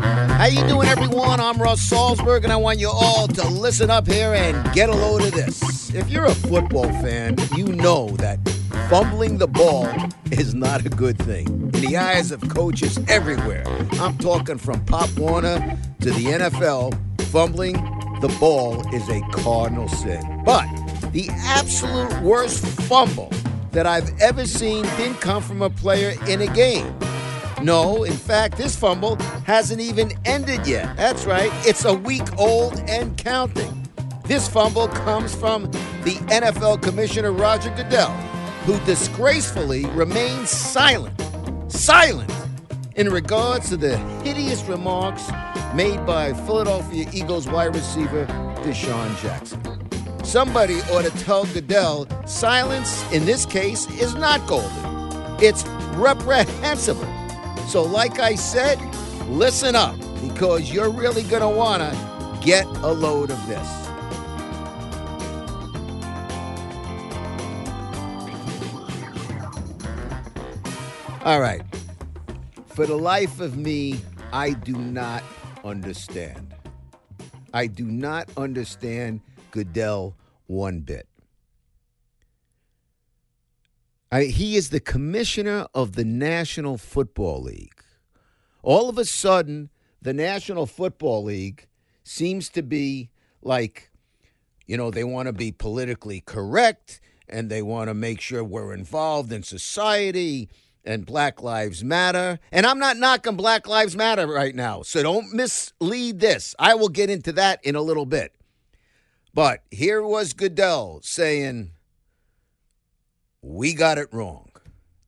How you doing, everyone? I'm Russ Salzberg, and I want you all to listen up here and get a load of this. If you're a football fan, you know that fumbling the ball is not a good thing in the eyes of coaches everywhere. I'm talking from Pop Warner to the NFL. Fumbling the ball is a cardinal sin. But the absolute worst fumble that I've ever seen didn't come from a player in a game. No, in fact, this fumble hasn't even ended yet. That's right, it's a week old and counting. This fumble comes from the NFL Commissioner Roger Goodell, who disgracefully remains silent, silent, in regards to the hideous remarks made by Philadelphia Eagles wide receiver DeSean Jackson. Somebody ought to tell Goodell silence in this case is not golden. It's reprehensible. So, like I said, listen up because you're really going to want to get a load of this. All right. For the life of me, I do not understand. I do not understand Goodell one bit. I, he is the commissioner of the National Football League. All of a sudden, the National Football League seems to be like, you know, they want to be politically correct and they want to make sure we're involved in society and Black Lives Matter. And I'm not knocking Black Lives Matter right now, so don't mislead this. I will get into that in a little bit. But here was Goodell saying, We got it wrong.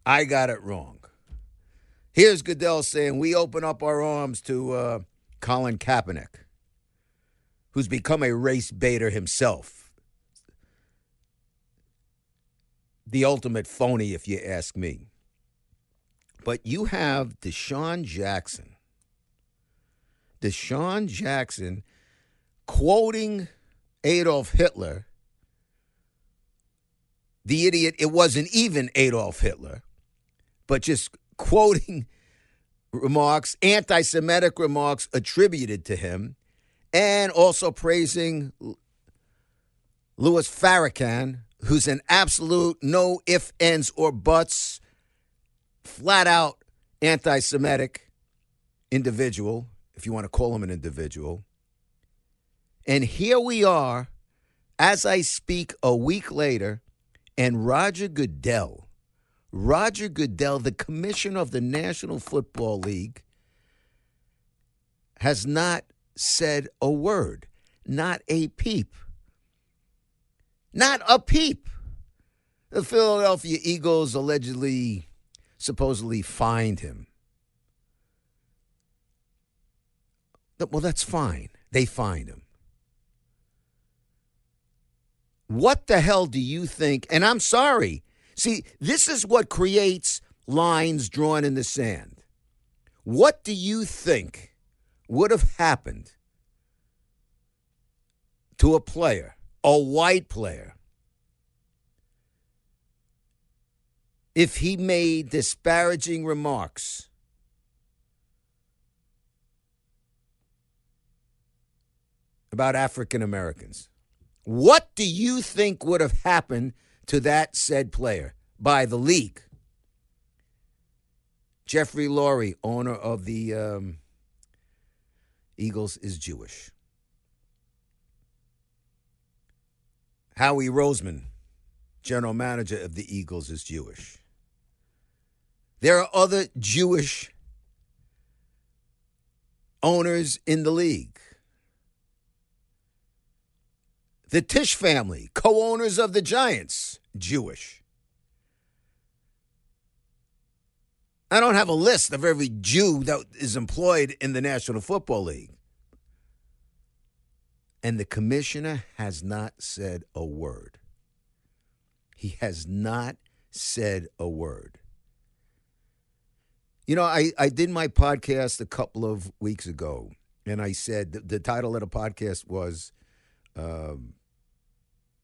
I got it wrong. Here's Goodell saying, We open up our arms to uh, Colin Kaepernick, who's become a race baiter himself. The ultimate phony, if you ask me. But you have DeSean Jackson. DeSean Jackson quoting Adolf Hitler. The idiot, it wasn't even Adolf Hitler, but just quoting remarks, anti Semitic remarks attributed to him, and also praising Louis Farrakhan, who's an absolute no ifs, ands, or buts, flat out anti Semitic individual, if you want to call him an individual. And here we are, as I speak a week later, and Roger Goodell, Roger Goodell, the commissioner of the National Football League, has not said a word, not a peep. Not a peep. The Philadelphia Eagles allegedly, supposedly fined him. Well, that's fine. They fined him. What the hell do you think? And I'm sorry. See, this is what creates lines drawn in the sand. What do you think would have happened to a player, a white player, if he made disparaging remarks about African Americans. What do you think would have happened to that said player by the league? Jeffrey Lurie, owner of the um, Eagles, is Jewish. Howie Roseman, general manager of the Eagles, is Jewish. There are other Jewish owners in the league. The Tisch family, co owners of the Giants, Jewish. I don't have a list of every Jew that is employed in the National Football League. And the commissioner has not said a word. He has not said a word. You know, I, I did my podcast a couple of weeks ago, and I said the, the title of the podcast was um,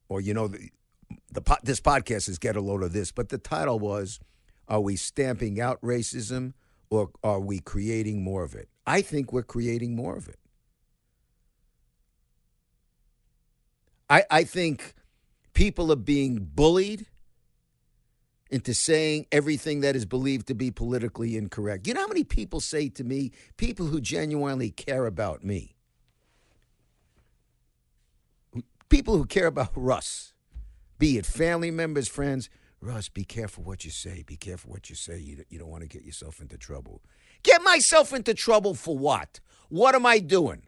or you know, the, the this podcast is get a load of this, but the title was, "Are we stamping out racism, or are we creating more of it?" I think we're creating more of it. I I think people are being bullied into saying everything that is believed to be politically incorrect. You know how many people say to me, people who genuinely care about me, people who care about Russ, be it family members, friends. Russ, be careful what you say. Be careful what you say. You, you don't want to get yourself into trouble. Get myself into trouble for what? What am I doing?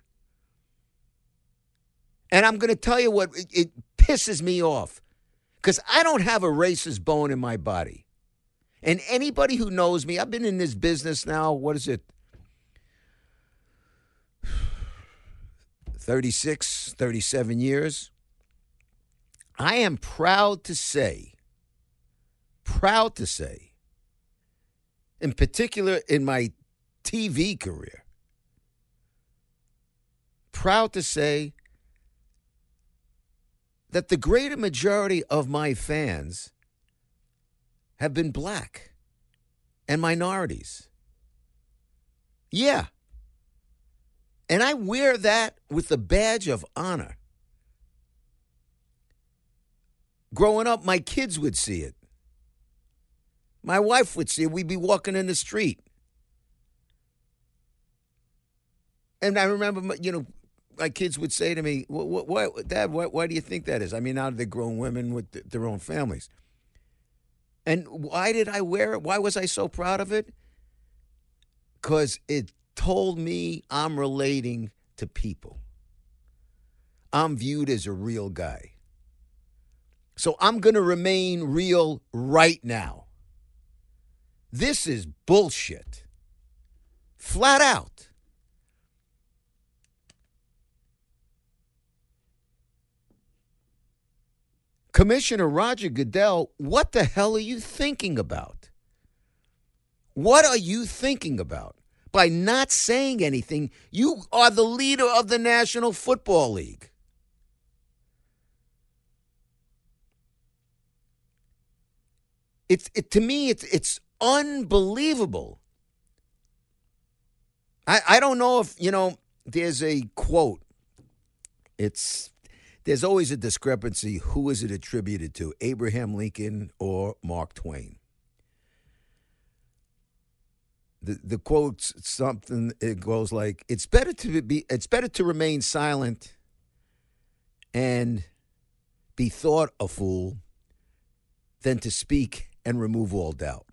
And I'm going to tell you what, it, it pisses me off because I don't have a racist bone in my body. And anybody who knows me, I've been in this business now, what is it? 36, 37 years. I am proud to say, proud to say, in particular in my TV career, proud to say that the greater majority of my fans have been black and minorities. Yeah. And I wear that with the badge of honor. Growing up, my kids would see it. My wife would see it. We'd be walking in the street. And I remember, you know, my kids would say to me, "What, what Dad? Why, why, do you think that is?" I mean, now they're grown women with their own families. And why did I wear it? Why was I so proud of it? Because it told me I'm relating to people. I'm viewed as a real guy. So I'm going to remain real right now. This is bullshit. Flat out. Commissioner Roger Goodell, what the hell are you thinking about? What are you thinking about? By not saying anything. You are the leader of the National Football League. It's it, to me it's it's unbelievable. I I don't know if, you know, there's a quote. It's there's always a discrepancy who is it attributed to, Abraham Lincoln or Mark Twain the the quote's something it goes like it's better to be it's better to remain silent and be thought a fool than to speak and remove all doubt.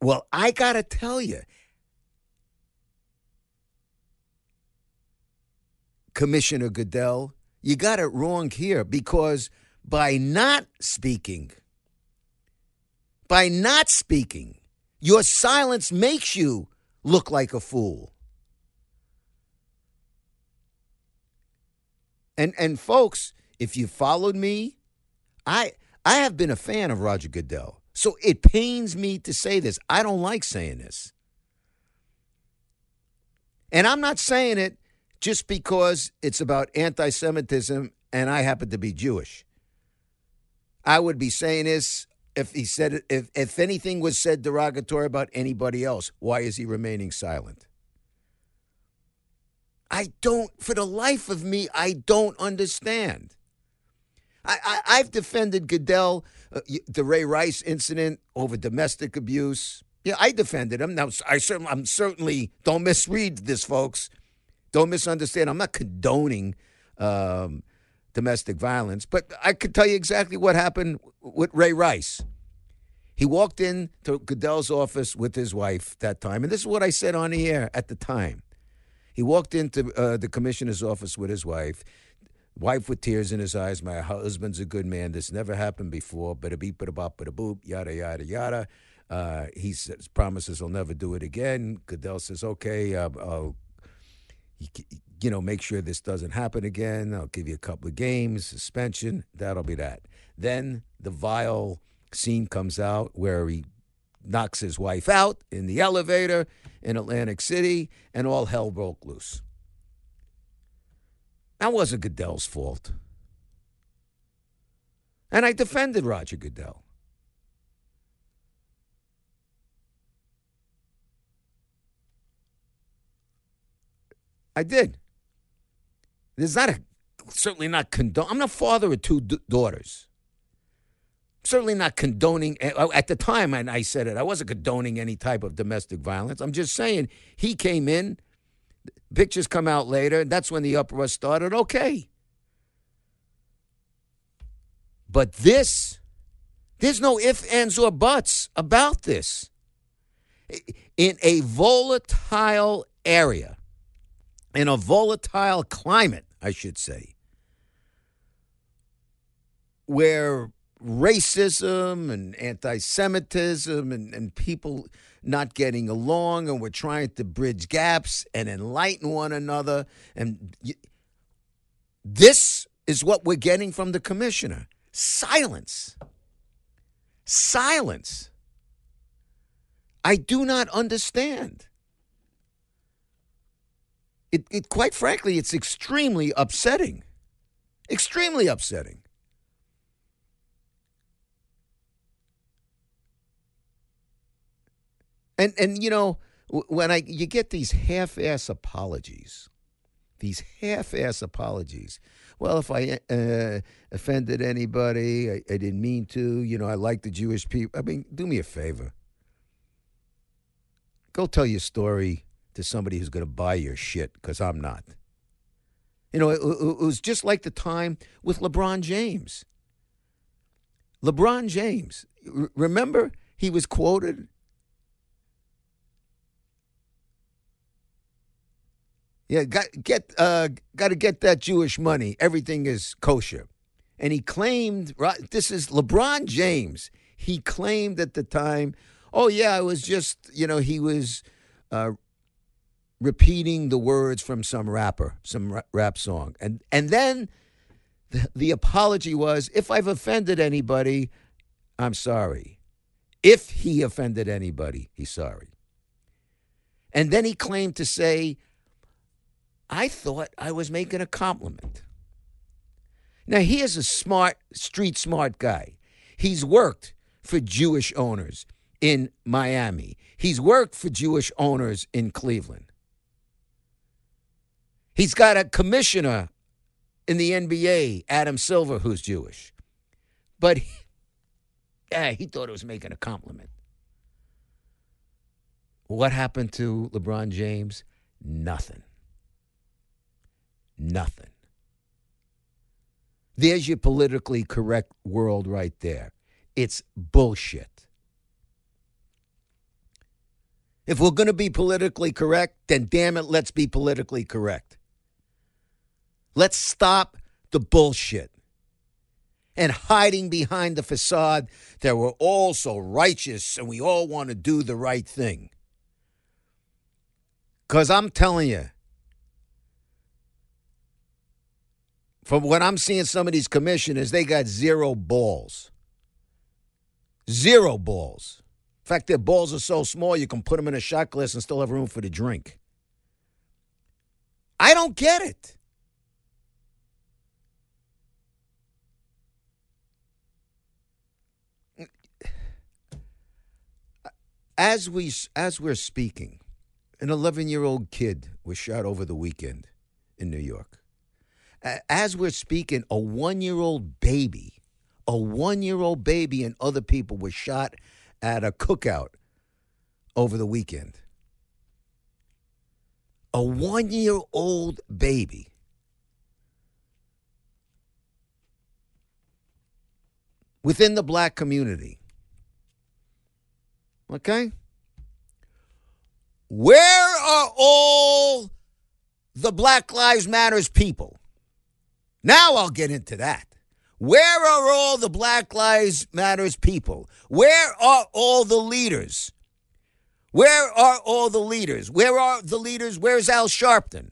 Well, I got to tell you, Commissioner Goodell, you got it wrong here because by not speaking, by not speaking. Your silence makes you look like a fool. And and folks, if you followed me, I I have been a fan of Roger Goodell. So it pains me to say this. I don't like saying this. And I'm not saying it just because it's about anti Semitism and I happen to be Jewish. I would be saying this if he said if, if anything was said derogatory about anybody else. Why is he remaining silent? I don't, for the life of me, I don't understand. I, I, have defended Goodell, uh, the Ray Rice incident over domestic abuse. Yeah, I defended him. Now, I certainly, I'm certainly don't misread this, folks. Don't misunderstand. I'm not condoning um, domestic violence, but I could tell you exactly what happened with Ray Rice. He walked in to Goodell's office with his wife that time, and this is what I said on the air at the time. He walked into uh, the commissioner's office with his wife. Wife with tears in his eyes. My husband's a good man. This never happened before. Bada beep, bada bop, bada boop, yada, yada, yada. Uh, he says, promises he'll never do it again. Goodell says, okay, uh, I'll, you know, make sure this doesn't happen again. I'll give you a couple of games, suspension. That'll be that. Then the vile scene comes out where he knocks his wife out in the elevator in Atlantic City, and all hell broke loose. That wasn't Goodell's fault. And I defended Roger Goodell. I did. There's not a, certainly not condone. I'm the father of two d- daughters. Certainly not condoning, eh, oh, at the time and I said it, I wasn't condoning any type of domestic violence. I'm just saying he came in Pictures come out later. And that's when the uproar started. Okay. But this, there's no ifs, ands, or buts about this. In a volatile area, in a volatile climate, I should say, where racism and anti Semitism and, and people not getting along and we're trying to bridge gaps and enlighten one another. And this is what we're getting from the commissioner silence. Silence. I do not understand. It, it quite frankly, it's extremely upsetting. Extremely upsetting. And and you know when I you get these half-ass apologies, these half-ass apologies. Well, if I uh, offended anybody, I, I didn't mean to. You know, I like the Jewish people. I mean, do me a favor. Go tell your story to somebody who's going to buy your shit, because I'm not. You know, it, it was just like the time with LeBron James. LeBron James, remember he was quoted Yeah, got get uh, got to get that Jewish money. Everything is kosher, and he claimed. Right, this is LeBron James. He claimed at the time, "Oh yeah, it was just you know he was uh, repeating the words from some rapper, some rap song," and and then the, the apology was, "If I've offended anybody, I'm sorry." If he offended anybody, he's sorry. And then he claimed to say I thought I was making a compliment. Now, here's a smart, street smart guy. He's worked for Jewish owners in Miami, he's worked for Jewish owners in Cleveland. He's got a commissioner in the NBA, Adam Silver, who's Jewish. But he, yeah, he thought it was making a compliment. What happened to LeBron James? Nothing. Nothing. There's your politically correct world right there. It's bullshit. If we're going to be politically correct, then damn it, let's be politically correct. Let's stop the bullshit and hiding behind the facade that we're all so righteous and we all want to do the right thing. Because I'm telling you, from what I'm seeing some of these commissioners, they got zero balls. Zero balls. In fact, their balls are so small you can put them in a shot glass and still have room for the drink. I don't get it. As we as we're speaking, an 11-year-old kid was shot over the weekend in New York. As we're speaking, a 1-year-old baby, a 1-year-old baby and other people were shot at a cookout over the weekend. A 1-year-old baby within the black community Okay? Where are all the Black Lives Matters people? Now I'll get into that. Where are all the Black Lives Matters people? Where are all the leaders? Where are all the leaders? Where are the leaders? Where's Al Sharpton?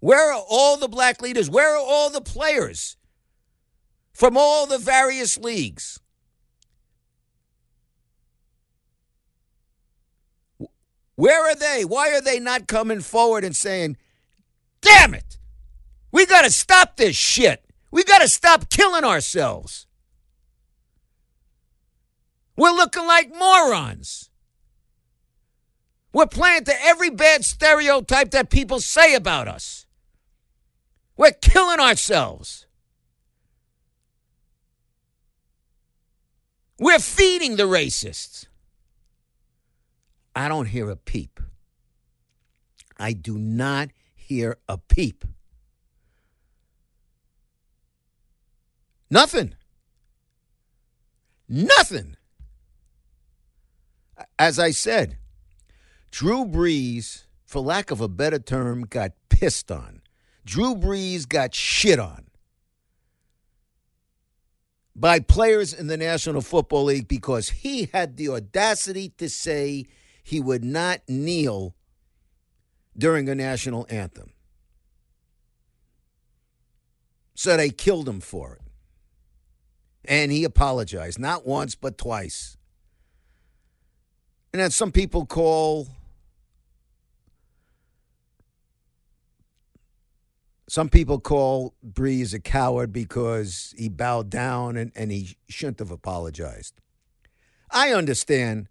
Where are all the black leaders? Where are all the players from all the various leagues? Where are they? Why are they not coming forward and saying, damn it, we got to stop this shit. We got to stop killing ourselves. We're looking like morons. We're playing to every bad stereotype that people say about us. We're killing ourselves. We're feeding the racists. I don't hear a peep. I do not hear a peep. Nothing. Nothing. As I said, Drew Brees, for lack of a better term, got pissed on. Drew Brees got shit on by players in the National Football League because he had the audacity to say he would not kneel during a national anthem. So they killed him for it. And he apologized, not once, but twice. And then some people call some people call Brees a coward because he bowed down and, and he shouldn't have apologized. I understand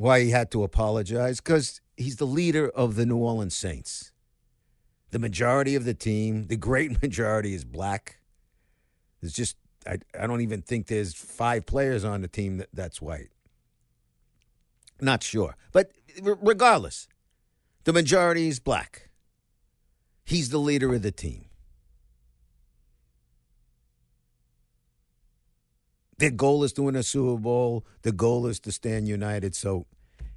why he had to apologize because he's the leader of the New Orleans Saints. The majority of the team, the great majority, is black. There's just, I, I don't even think there's five players on the team that, that's white. Not sure. But regardless, the majority is black. He's the leader of the team. Their goal is to win a Super Bowl. The goal is to stand united. So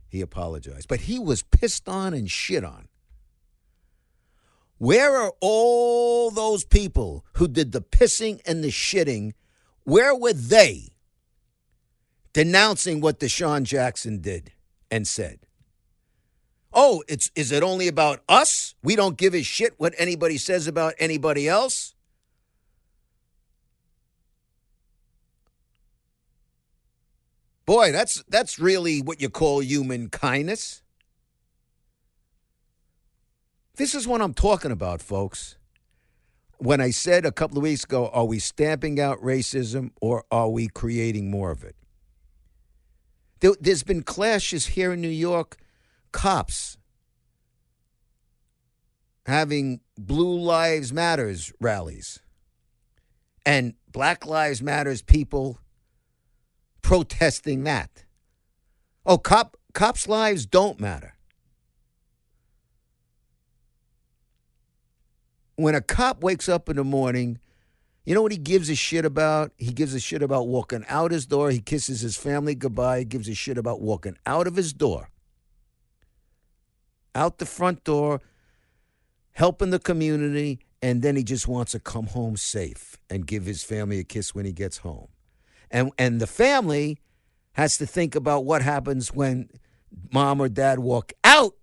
he apologized. But he was pissed on and shit on. Where are all those people who did the pissing and the shitting? Where were they denouncing what DeSean Jackson did and said? Oh, it's is it only about us? We don't give a shit what anybody says about anybody else? Boy, that's that's really what you call human kindness. This is what I'm talking about, folks. When I said a couple of weeks ago, are we stamping out racism or are we creating more of it? There, has been clashes here in New York, cops having Blue Lives Matters rallies and Black Lives Matters people protesting that. Oh, cop cops' lives don't matter. When a cop wakes up in the morning, you know what he gives a shit about? He gives a shit about walking out his door. He kisses his family goodbye. He gives a shit about walking out of his door, out the front door, helping the community, and then he just wants to come home safe and give his family a kiss when he gets home. And and the family has to think about what happens when mom or dad walk out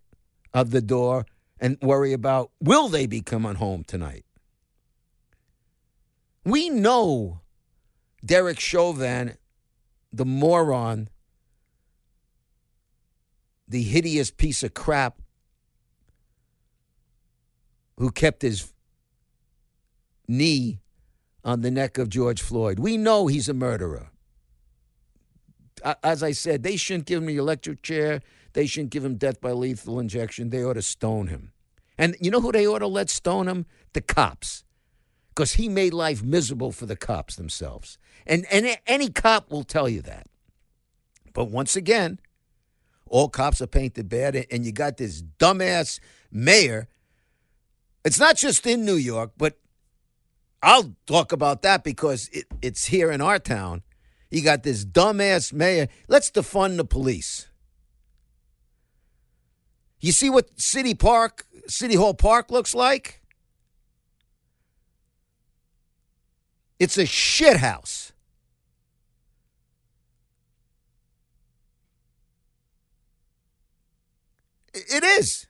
of the door and worry about will they be coming home tonight. We know Derek Chauvin, the moron, the hideous piece of crap who kept his knee on the neck of George Floyd. We know he's a murderer. As I said, they shouldn't give him the electric chair. They shouldn't give him death by lethal injection. They ought to stone him. And you know who they ought to let stone him? The cops. Because he made life miserable for the cops themselves. And, and any cop will tell you that. But once again, all cops are painted bad, and you got this dumbass mayor. It's not just in New York, but I'll talk about that because it, it's here in our town. You got this dumbass mayor. Let's defund the police. You see what City Park, City Hall Park looks like? It's a shit house. It is.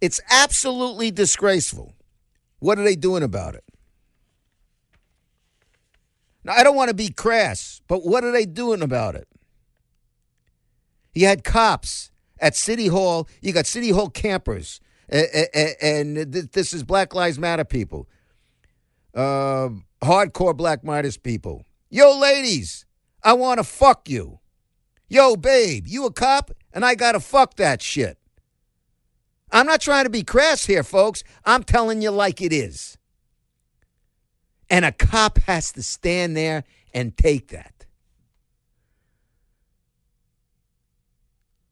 It's absolutely disgraceful. What are they doing about it? Now, I don't want to be crass, but what are they doing about it? You had cops at City Hall. You got City Hall campers, and this is Black Lives Matter people, uh, hardcore Black Midas people. Yo, ladies, I want to fuck you. Yo, babe, you a cop, and I got to fuck that shit. I'm not trying to be crass here, folks. I'm telling you like it is. And a cop has to stand there and take that.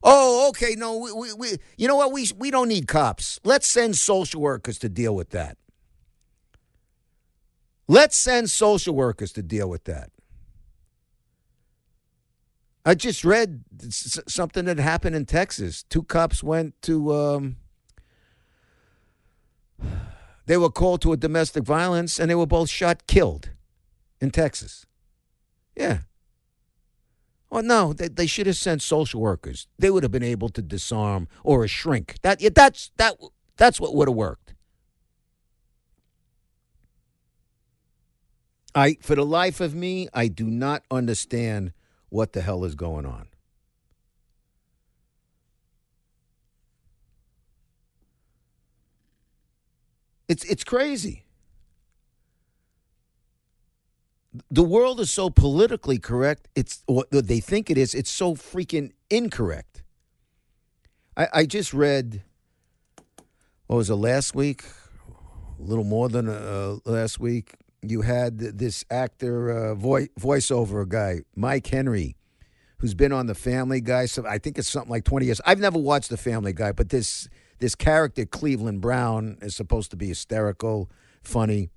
Oh, okay. No, we, we, we, you know what? We, we don't need cops. Let's send social workers to deal with that. Let's send social workers to deal with that. I just read something that happened in Texas. Two cops went to um, they were called to a domestic violence and they were both shot killed in Texas. Yeah. Well, no, they, they should have sent social workers. They would have been able to disarm or a shrink. That that's that that's what would have worked. I for the life of me, I do not understand what the hell is going on. It's it's crazy. The world is so politically correct. It's what they think it is. It's so freaking incorrect. I, I just read. What was it last week? A little more than uh, last week. You had this actor, uh, voice voiceover guy, Mike Henry, who's been on The Family Guy. So I think it's something like twenty years. I've never watched The Family Guy, but this this character Cleveland Brown is supposed to be hysterical, funny.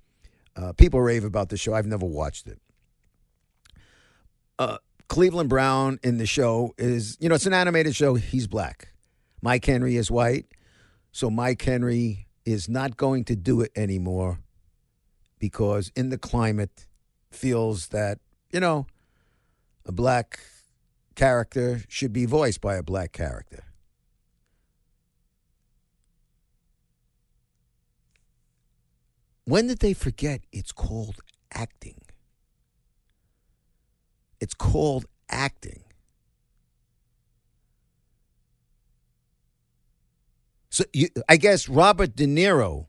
Uh, people rave about the show. I've never watched it. Uh, Cleveland Brown in the show is, you know, it's an animated show. He's black. Mike Henry is white. So Mike Henry is not going to do it anymore because in the climate feels that, you know, a black character should be voiced by a black character. When did they forget it's called acting? It's called acting. So you, I guess Robert De Niro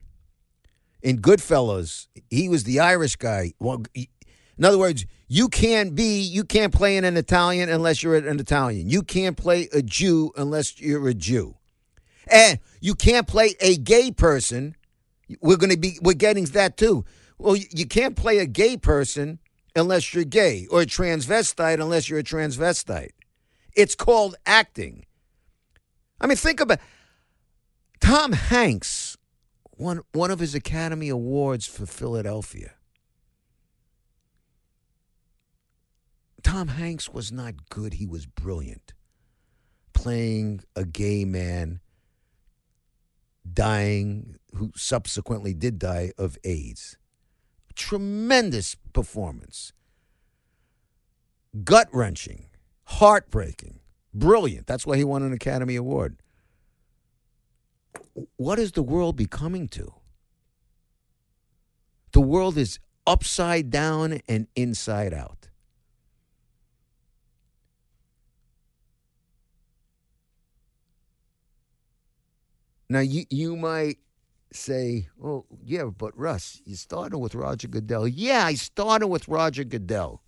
in Goodfellas, he was the Irish guy. Well, in other words, you can't be, you can't play an Italian unless you're an Italian. You can't play a Jew unless you're a Jew. And you can't play a gay person we're going to be we're getting that too. Well, you can't play a gay person unless you're gay, or a transvestite unless you're a transvestite. It's called acting. I mean, think about Tom Hanks won one of his Academy Awards for Philadelphia. Tom Hanks was not good, he was brilliant. Playing a gay man dying, who subsequently did die of AIDS. Tremendous performance. Gut wrenching, heartbreaking, brilliant. That's why he won an Academy Award. What is the world becoming to? The world is upside down and inside out. Now you you might say, "Oh, yeah, but Russ, you started with Roger Goodell." Yeah, I started with Roger Goodell.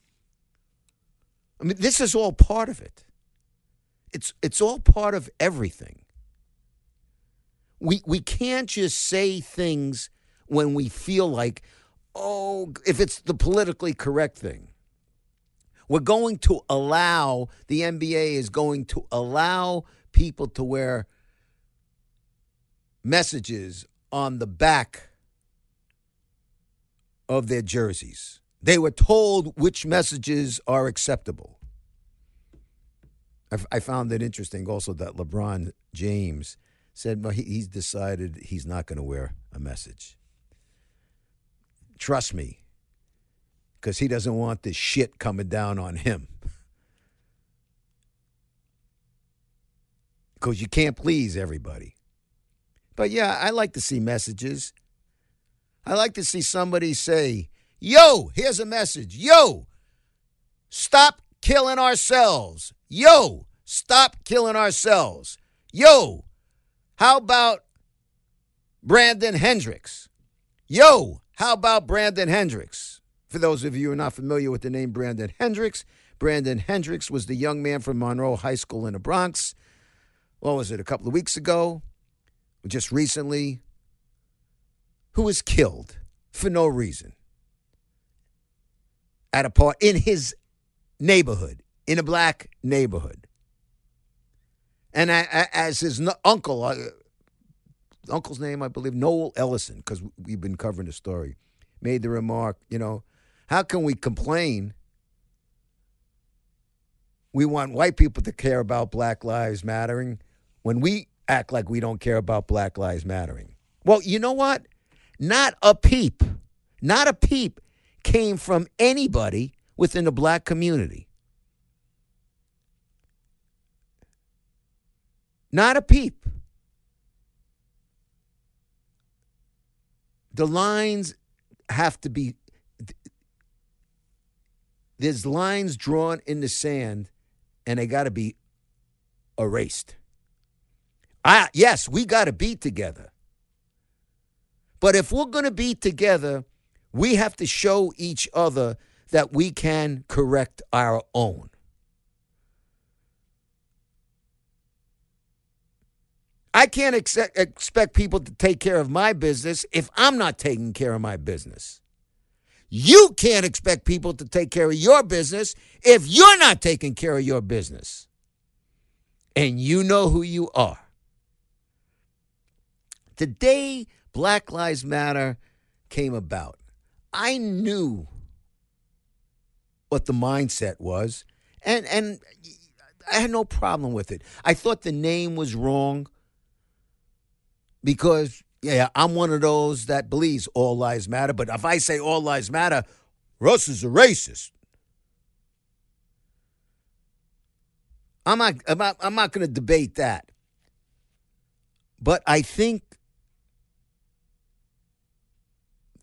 I mean, this is all part of it. It's it's all part of everything. We we can't just say things when we feel like, oh, if it's the politically correct thing. We're going to allow the NBA is going to allow people to wear messages on the back of their jerseys. They were told which messages are acceptable. I, found it interesting also that LeBron James said well, he's decided he's not going to wear a message. Trust me, because he doesn't want this shit coming down on him. Because you can't please everybody. But yeah, I like to see messages. I like to see somebody say, Yo, here's a message. Yo, stop killing ourselves. Yo, stop killing ourselves. Yo, how about Brandon Hendricks? Yo, how about Brandon Hendricks? For those of you who are not familiar with the name Brandon Hendricks, Brandon Hendricks was the young man from Monroe High School in the Bronx. What was it, a couple of weeks ago? Just recently, who was killed for no reason at a part in his neighborhood, in a black neighborhood. And as his uncle, uh, uncle's name, I believe, Noel Ellison, because we've been covering the story, made the remark, you know, how can we complain? We want white people to care about Black Lives Mattering when we act like we don't care about Black Lives Mattering. Well, you know what? Not a peep, not a peep came from anybody within the black community. Not a peep. The lines have to be there's lines drawn in the sand and they got to be erased. I, yes, we got to be together. But if we're going to be together, we have to show each other that we can correct our own. I can't ex- expect people to take care of my business if I'm not taking care of my business. You can't expect people to take care of your business if you're not taking care of your business. And you know who you are. The day Black Lives Matter came about, I knew what the mindset was, and, and I had no problem with it. I thought the name was wrong because yeah, I'm one of those that believes all lives matter. But if I say all lives matter, Russ is a racist. I'm not. I'm not, I'm not going to debate that. But I think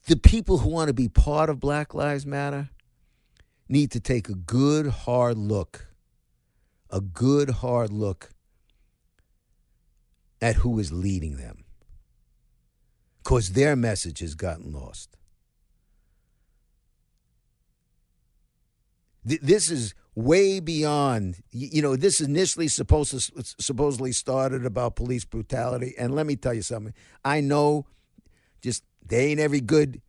the people who want to be part of Black Lives Matter need to take a good hard look, a good hard look at who is leading them because their message has gotten lost. This is way beyond. You know, this initially supposed to supposedly started about police brutality, and let me tell you something. I know, just they ain't every good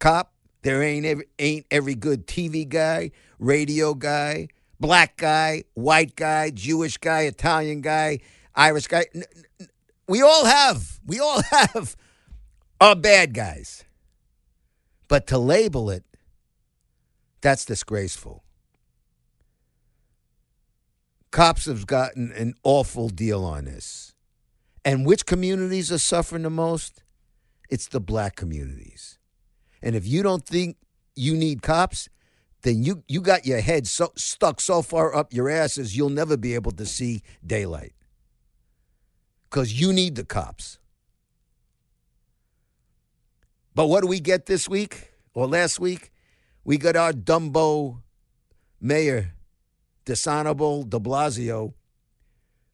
cop. There ain't every, ain't every good TV guy, radio guy, black guy, white guy, Jewish guy, Italian guy, Irish guy. We all have. We all have are bad guys. But to label it, that's disgraceful. Cops have gotten an awful deal on this. And which communities are suffering the most? It's the black communities. And if you don't think you need cops, then you, you got your head so, stuck so far up your asses, you'll never be able to see daylight. Because you need the cops. But what do we get this week or last week? We got our Dumbo mayor, dishonorable de Blasio,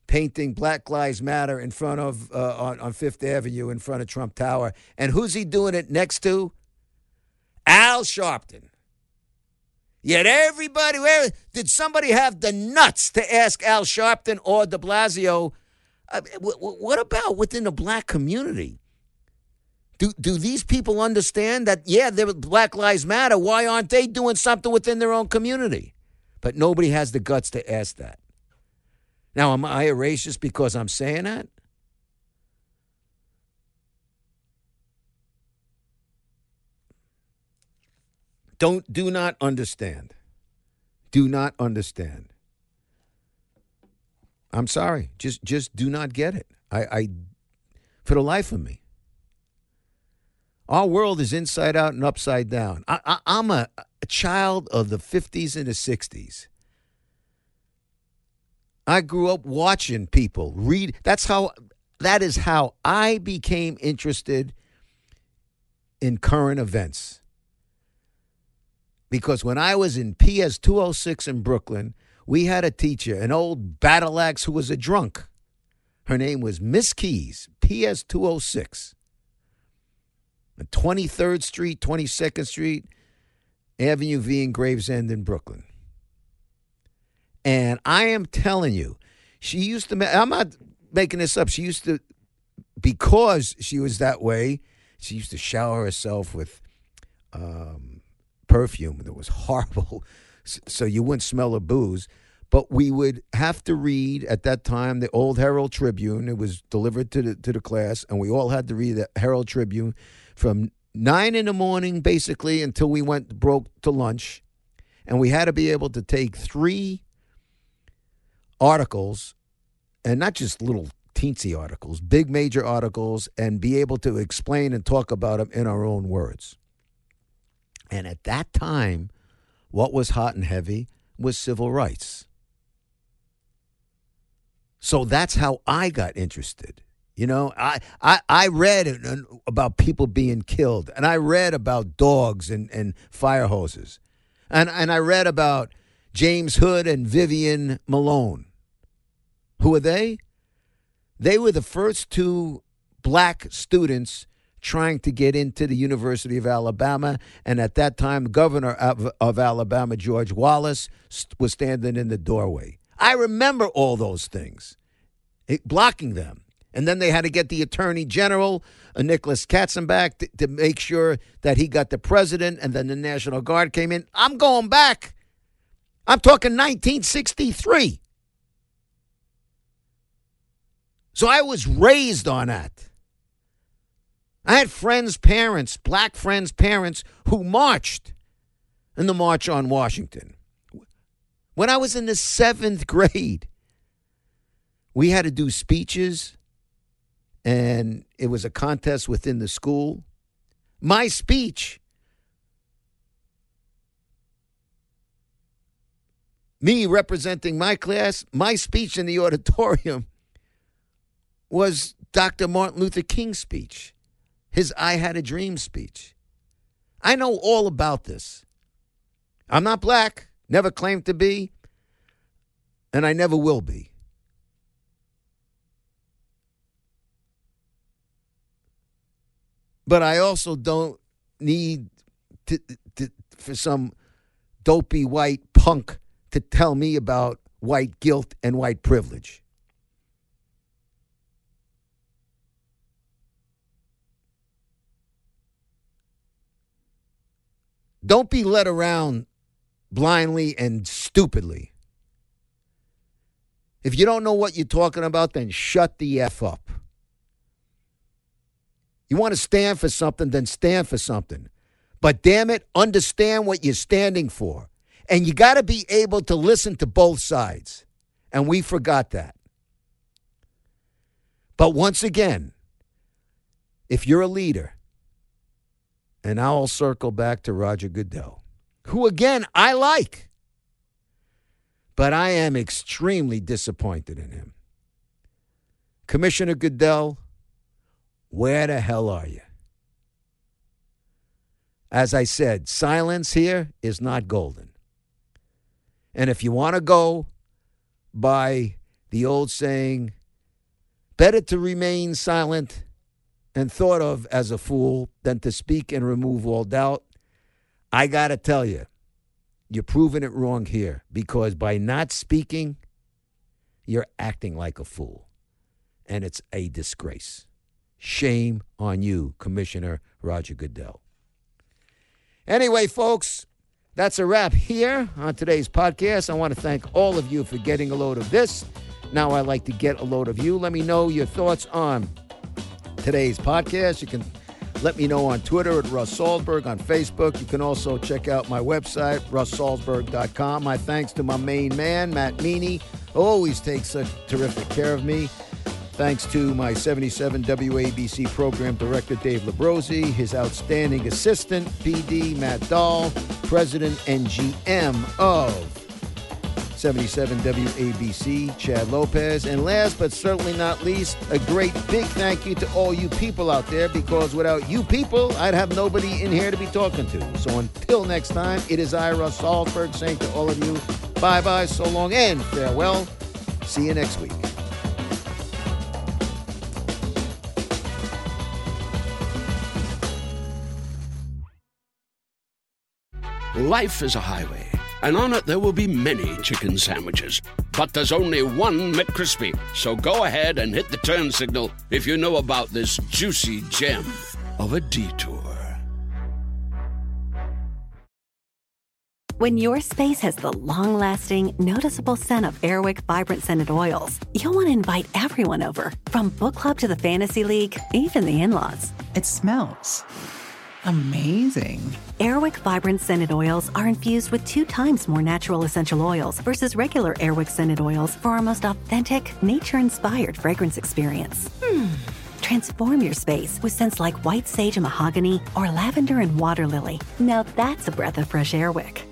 painting Black Lives Matter in front of uh, on, on Fifth Avenue in front of Trump Tower. And who's he doing it next to? Al Sharpton. Yet everybody, where did somebody have the nuts to ask Al Sharpton or De Blasio? Uh, what about within the black community? Do do these people understand that? Yeah, Black Lives Matter. Why aren't they doing something within their own community? But nobody has the guts to ask that. Now, am I a racist because I'm saying that? Don't do not understand. Do not understand. I'm sorry. Just just do not get it. I, I for the life of me. Our world is inside out and upside down. I, am a, a child of the 50s and the 60s. I grew up watching people read. That's how. That is how I became interested in current events because when I was in PS 206 in Brooklyn, we had a teacher, an old battle axe who was a drunk. Her name was Miss Keys, PS 206. 23rd Street, 22nd Street, Avenue V in Gravesend in Brooklyn. And I am telling you, she used to, I'm not making this up. She used to, because she was that way, she used to shower herself with um, perfume that was horrible, so you wouldn't smell a booze. But we would have to read at that time the old Herald Tribune. It was delivered to the to the class, and we all had to read the Herald Tribune from nine in the morning, basically, until we went broke to lunch, and we had to be able to take three articles, and not just little teensy articles, big major articles, and be able to explain and talk about them in our own words. And at that time, what was hot and heavy was civil rights. So that's how I got interested. You know, I, I, I read about people being killed, and I read about dogs and, and fire hoses. And, and I read about James Hood and Vivian Malone. Who are they? They were the first two black students trying to get into the University of Alabama. And at that time, governor of, of Alabama, George Wallace, was standing in the doorway. I remember all those things, blocking them. And then they had to get the attorney general, uh, Nicholas Katzenbach, to make sure that he got the president. And then the National Guard came in. I'm going back. I'm talking 1963. So I was raised on that. I had friends' parents, black friends' parents, who marched in the March on Washington. When I was in the seventh grade, we had to do speeches, and it was a contest within the school. My speech, me representing my class, my speech in the auditorium was Dr. Martin Luther King's speech his I Had a Dream speech. I know all about this. I'm not black, never claimed to be, and I never will be. But I also don't need to, to, for some dopey white punk to tell me about white guilt and white privilege. Don't be led around blindly and stupidly. If you don't know what you're talking about, then shut the F up. You want to stand for something, then stand for something. But damn it, understand what you're standing for. And you got to be able to listen to both sides. And we forgot that. But once again, if you're a leader, and I'll circle back to Roger Goodell, who again I like, but I am extremely disappointed in him. Commissioner Goodell, where the hell are you? As I said, silence here is not golden. And if you want to go by The old saying, better to remain silent and thought of as a fool than to speak and remove all doubt. I got to tell you, you're proving it wrong here because by not speaking, you're acting like a fool. And it's a disgrace. Shame on you, Commissioner Roger Goodell. Anyway, folks, that's a wrap here on today's podcast. I want to thank all of you for getting a load of this. Now I'd like to get a load of you. Let me know your thoughts on today's podcast. You can let me know on Twitter at Russ Salzberg, on Facebook. You can also check out my website, russsalzberg.com. My thanks to my main man, Matt Meany, always takes such terrific care of me. Thanks to my 77 WABC program director, Dave Labrosi, his outstanding assistant, PD Matt Dahl, president and GM of 77 WABC, Chad Lopez. And last but certainly not least, a great big thank you to all you people out there because without you people, I'd have nobody in here to be talking to. So until next time, it is Ira Salzberg, saying to all of you, bye bye, so long, and farewell. See you next week. Life is a highway, and on it there will be many chicken sandwiches. But there's only one McCrispy. So go ahead and hit the turn signal if you know about this juicy gem of a detour. When your space has the long lasting, noticeable scent of Air Wick Vibrant Scented Oils, you'll want to invite everyone over, from book club to the fantasy league, even the in laws. It smells amazing. Air Wick Vibrant Scented Oils are infused with two times more natural essential oils versus regular Air Wick Scented Oils for our most authentic, nature inspired fragrance experience. Hmm. Transform your space with scents like white sage and mahogany or lavender and water lily. Now that's a breath of fresh Air Wick.